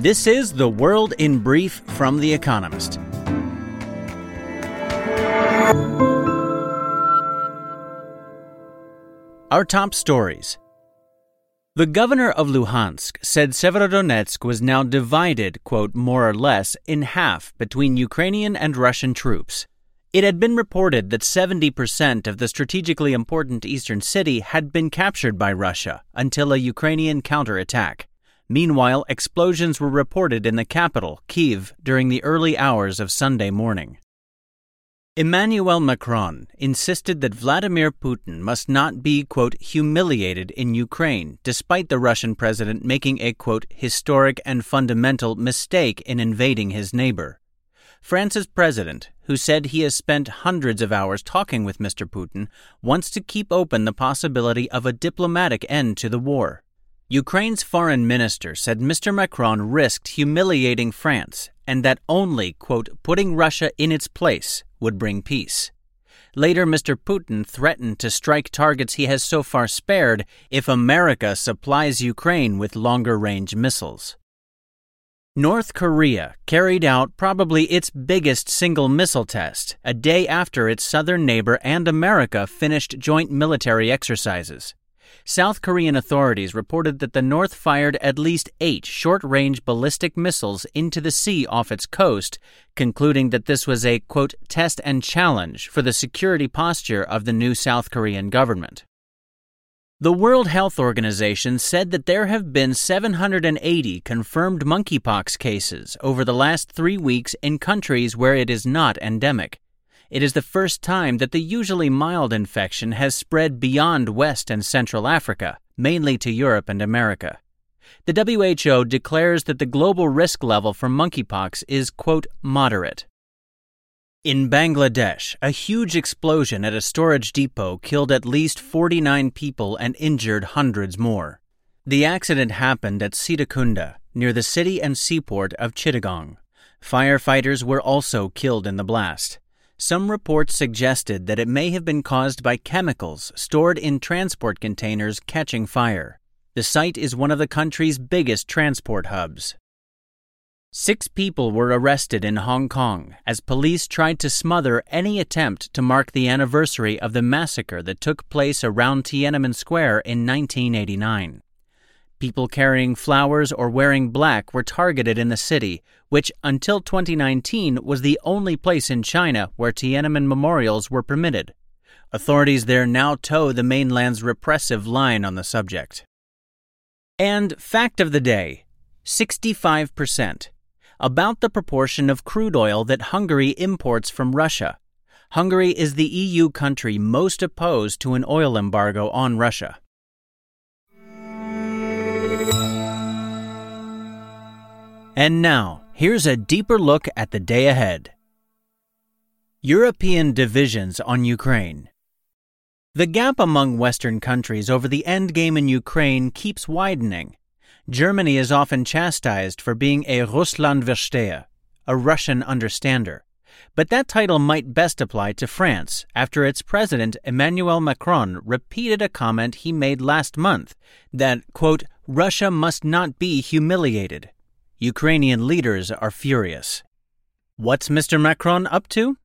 This is The World in Brief from The Economist. Our top stories. The governor of Luhansk said Severodonetsk was now divided, quote, more or less, in half between Ukrainian and Russian troops. It had been reported that 70% of the strategically important eastern city had been captured by Russia until a Ukrainian counterattack. Meanwhile, explosions were reported in the capital, Kiev, during the early hours of Sunday morning. Emmanuel Macron insisted that Vladimir Putin must not be, quote, humiliated in Ukraine, despite the Russian president making a, quote, historic and fundamental mistake in invading his neighbor. France's president, who said he has spent hundreds of hours talking with Mr. Putin, wants to keep open the possibility of a diplomatic end to the war. Ukraine's foreign minister said Mr. Macron risked humiliating France and that only, quote, putting Russia in its place would bring peace. Later, Mr. Putin threatened to strike targets he has so far spared if America supplies Ukraine with longer range missiles. North Korea carried out probably its biggest single missile test a day after its southern neighbor and America finished joint military exercises. South Korean authorities reported that the North fired at least eight short range ballistic missiles into the sea off its coast, concluding that this was a, quote, test and challenge for the security posture of the new South Korean government. The World Health Organization said that there have been 780 confirmed monkeypox cases over the last three weeks in countries where it is not endemic. It is the first time that the usually mild infection has spread beyond West and Central Africa, mainly to Europe and America. The WHO declares that the global risk level for monkeypox is, quote, moderate. In Bangladesh, a huge explosion at a storage depot killed at least 49 people and injured hundreds more. The accident happened at Sitakunda, near the city and seaport of Chittagong. Firefighters were also killed in the blast. Some reports suggested that it may have been caused by chemicals stored in transport containers catching fire. The site is one of the country's biggest transport hubs. Six people were arrested in Hong Kong as police tried to smother any attempt to mark the anniversary of the massacre that took place around Tiananmen Square in 1989. People carrying flowers or wearing black were targeted in the city, which until 2019 was the only place in China where Tiananmen memorials were permitted. Authorities there now toe the mainland's repressive line on the subject. And fact of the day 65%. About the proportion of crude oil that Hungary imports from Russia. Hungary is the EU country most opposed to an oil embargo on Russia. And now, here's a deeper look at the day ahead. European divisions on Ukraine. The gap among Western countries over the endgame in Ukraine keeps widening. Germany is often chastised for being a Russlandversteher, a Russian understander. But that title might best apply to France after its president Emmanuel Macron repeated a comment he made last month that, quote, Russia must not be humiliated, Ukrainian leaders are furious. What's Mr. Macron up to?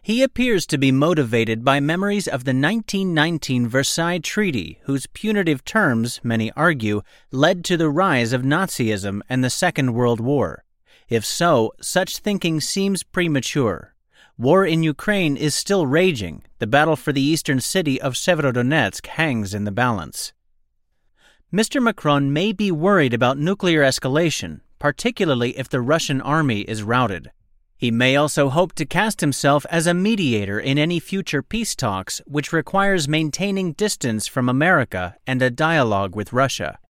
He appears to be motivated by memories of the 1919 Versailles Treaty, whose punitive terms, many argue, led to the rise of Nazism and the Second World War. If so, such thinking seems premature. War in Ukraine is still raging. The battle for the eastern city of Severodonetsk hangs in the balance. Mr. Macron may be worried about nuclear escalation, particularly if the Russian army is routed. He may also hope to cast himself as a mediator in any future peace talks, which requires maintaining distance from America and a dialogue with Russia.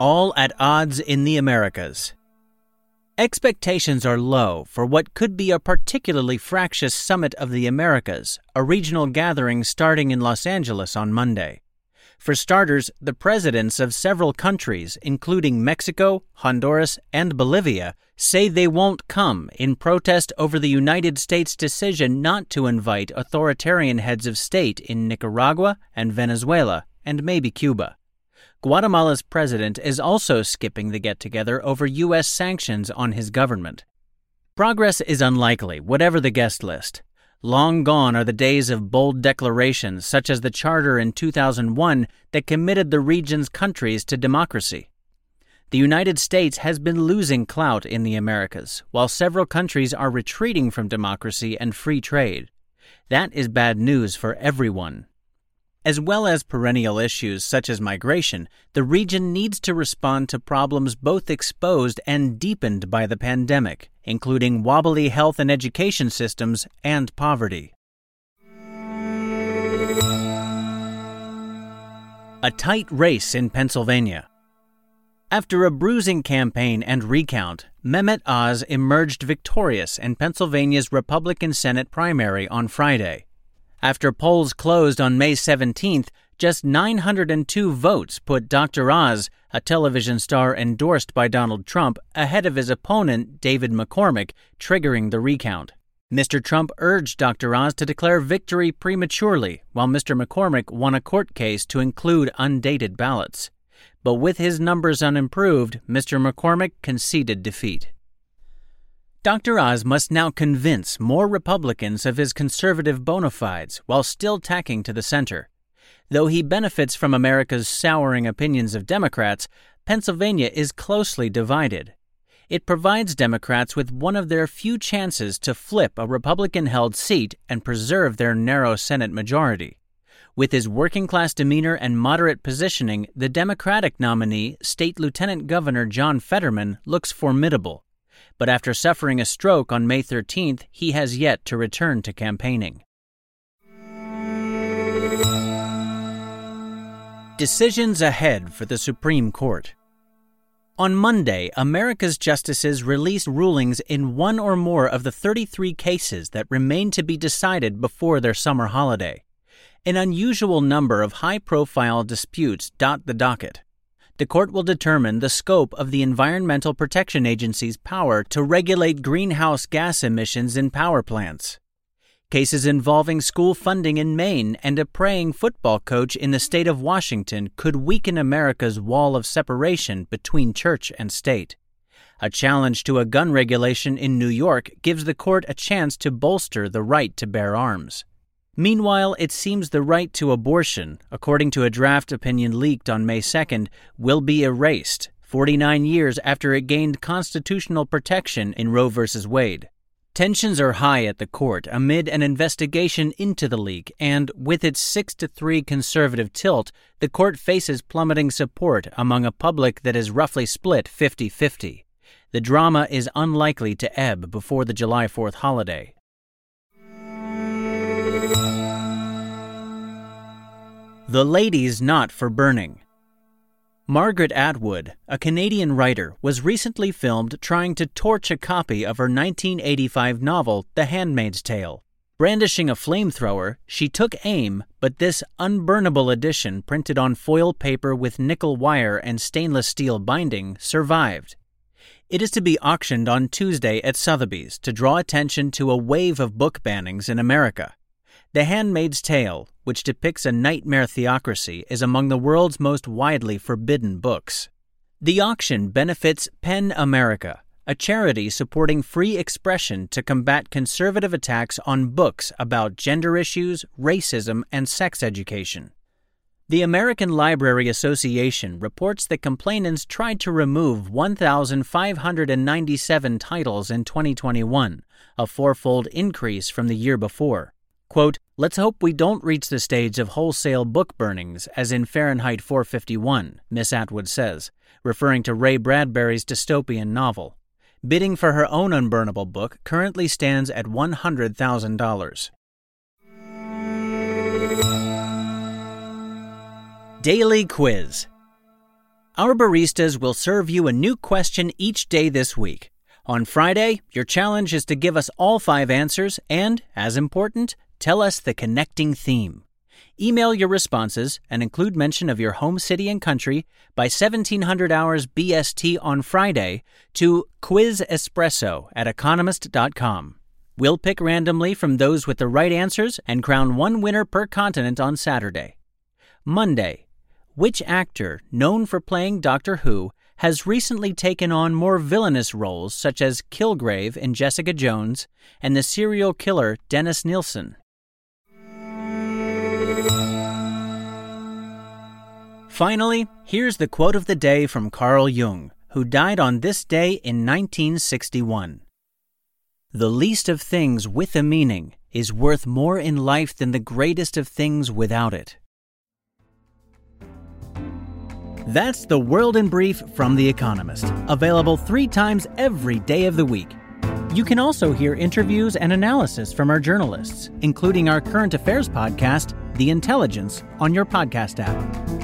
All at odds in the Americas. Expectations are low for what could be a particularly fractious Summit of the Americas, a regional gathering starting in Los Angeles on Monday. For starters, the presidents of several countries, including Mexico, Honduras, and Bolivia, say they won't come in protest over the United States' decision not to invite authoritarian heads of state in Nicaragua and Venezuela, and maybe Cuba. Guatemala's president is also skipping the get together over U.S. sanctions on his government. Progress is unlikely, whatever the guest list. Long gone are the days of bold declarations such as the charter in 2001 that committed the region's countries to democracy. The United States has been losing clout in the Americas, while several countries are retreating from democracy and free trade. That is bad news for everyone. As well as perennial issues such as migration, the region needs to respond to problems both exposed and deepened by the pandemic, including wobbly health and education systems and poverty. A tight race in Pennsylvania. After a bruising campaign and recount, Mehmet Oz emerged victorious in Pennsylvania's Republican Senate primary on Friday. After polls closed on May 17th, just 902 votes put Dr. Oz, a television star endorsed by Donald Trump, ahead of his opponent, David McCormick, triggering the recount. Mr. Trump urged Dr. Oz to declare victory prematurely, while Mr. McCormick won a court case to include undated ballots. But with his numbers unimproved, Mr. McCormick conceded defeat. Dr. Oz must now convince more Republicans of his conservative bona fides while still tacking to the center. Though he benefits from America's souring opinions of Democrats, Pennsylvania is closely divided. It provides Democrats with one of their few chances to flip a Republican held seat and preserve their narrow Senate majority. With his working class demeanor and moderate positioning, the Democratic nominee, State Lieutenant Governor John Fetterman, looks formidable but after suffering a stroke on May 13th, he has yet to return to campaigning. Decisions ahead for the Supreme Court. On Monday, America's justices released rulings in one or more of the 33 cases that remain to be decided before their summer holiday. An unusual number of high profile disputes dot the docket the court will determine the scope of the Environmental Protection Agency's power to regulate greenhouse gas emissions in power plants. Cases involving school funding in Maine and a praying football coach in the state of Washington could weaken America's wall of separation between church and state. A challenge to a gun regulation in New York gives the court a chance to bolster the right to bear arms. Meanwhile, it seems the right to abortion, according to a draft opinion leaked on May 2nd, will be erased 49 years after it gained constitutional protection in Roe v. Wade. Tensions are high at the court amid an investigation into the leak, and with its 6 to 3 conservative tilt, the court faces plummeting support among a public that is roughly split 50 50. The drama is unlikely to ebb before the July 4th holiday. The Ladies Not for Burning. Margaret Atwood, a Canadian writer, was recently filmed trying to torch a copy of her 1985 novel, The Handmaid's Tale. Brandishing a flamethrower, she took aim, but this unburnable edition, printed on foil paper with nickel wire and stainless steel binding, survived. It is to be auctioned on Tuesday at Sotheby's to draw attention to a wave of book bannings in America. The Handmaid's Tale, which depicts a nightmare theocracy, is among the world's most widely forbidden books. The auction benefits PEN America, a charity supporting free expression to combat conservative attacks on books about gender issues, racism, and sex education. The American Library Association reports that complainants tried to remove 1,597 titles in 2021, a fourfold increase from the year before. Quote, Let's hope we don't reach the stage of wholesale book burnings, as in Fahrenheit 451, Miss Atwood says, referring to Ray Bradbury's dystopian novel. Bidding for her own unburnable book currently stands at $100,000. Daily Quiz Our baristas will serve you a new question each day this week. On Friday, your challenge is to give us all five answers and, as important, Tell us the connecting theme. Email your responses and include mention of your home city and country by 1700 hours BST on Friday to quizespresso at economist.com. We'll pick randomly from those with the right answers and crown one winner per continent on Saturday. Monday, which actor, known for playing Doctor Who, has recently taken on more villainous roles such as Kilgrave in Jessica Jones and the serial killer Dennis Nilsen? Finally, here's the quote of the day from Carl Jung, who died on this day in 1961. The least of things with a meaning is worth more in life than the greatest of things without it. That's the World in Brief from The Economist, available three times every day of the week. You can also hear interviews and analysis from our journalists, including our current affairs podcast, The Intelligence, on your podcast app.